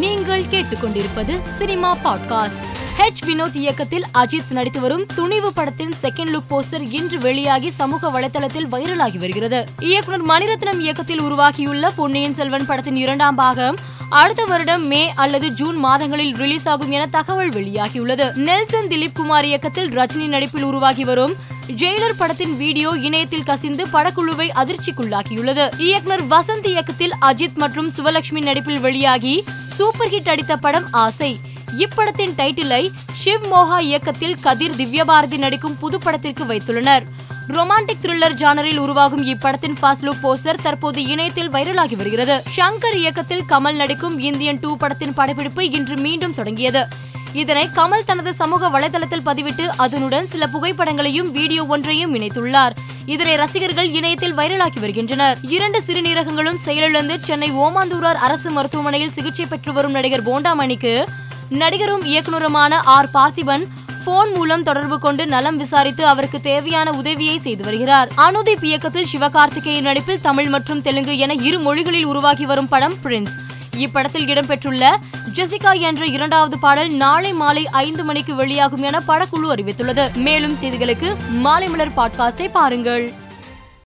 நீங்கள் கேட்டுக்கொண்டிருப்பது cinema podcast. H Vinod இயக்கத்தில் அஜித் நடித்து வரும் துணிவு படத்தின் செகண்ட் லுக் போஸ்டர் இன்று வெளியாகி சமூக வலைதளத்தில் வைரலாகி வருகிறது. இயக்குனர் மணிரத்னம் இயக்கத்தில் உருவாகியுள்ள பொன்னியின் செல்வன் படத்தின் இரண்டாம் பாகம் அடுத்த வருடம் மே அல்லது ஜூன் மாதங்களில் ரிலீஸ் ஆகும் என தகவல் வெளியாகியுள்ளது. நெல்சன் திலீப் குமார் இயக்கத்தில் ரஜினி நடிப்பில் உருவாகி வரும் ஜெயிலர் படத்தின் வீடியோ இணையத்தில் கசிந்து படக்குழுவை அதிர்ச்சிக்குள்ளாக்கியுள்ளது. இயக்குனர் வசந்த் இயக்கத்தில் அஜித் மற்றும் சுவலட்சுமி நடிப்பில் வெளியாகி சூப்பர் ஹிட் அடித்த படம் ஆசை. இப்படத்தின் டைட்டிலை ஷிவ் மோகா இயக்கத்தில் கதிர் திவ்யபாரதி நடிக்கும் புதுப்படத்திற்கு வைத்துள்ளனர். ரொமான்டிக் த்ரில்லர் ஜானரில் உருவாகும் இப்படத்தின் ஃபர்ஸ்ட் லுக் போஸ்டர் தற்போது இணையத்தில் வைரலாகி வருகிறது. ஷங்கர் இயக்கத்தில் கமல் நடிக்கும் இந்தியன் டூ படத்தின் படப்பிடிப்பு இன்று மீண்டும் தொடங்கியது. இதனை கமல் தனது சமூக வலைதளத்தில் பதிவிட்டு அதனுடன் சில புகைப்படங்களையும் வீடியோ ஒன்றையும் இணைத்துள்ளார். இதனை ரசிகர்கள் இணையத்தில் வைரலாக்கி வருகின்றனர். இரண்டு சிறுநீரகங்களும் செயலிழந்து சென்னை ஓமாந்தூரார் அரசு மருத்துவமனையில் சிகிச்சை பெற்று வரும் நடிகர் போண்டாமணிக்கு நடிகரும் இயக்குனருமான ஆர். பார்த்திபன் போன் மூலம் தொடர்பு கொண்டு நலம் விசாரித்து அவருக்கு தேவையான உதவியை செய்து வருகிறார். அனுதீப் இயக்கத்தில் சிவகார்த்திகேயன் நடிப்பில் தமிழ் மற்றும் தெலுங்கு என இரு மொழிகளில் உருவாகி வரும் படம் பிரின்ஸ் இப்படத்தில் இடம்பெற்றுள்ள ஜெசிகா என்ற இரண்டாவது பாடல் நாளை மாலை ஐந்து மணிக்கு வெளியாகும் என படக்குழு அறிவித்துள்ளது. மேலும் செய்திகளுக்கு மாலை மலர் பாட்காஸ்டை பாருங்கள்.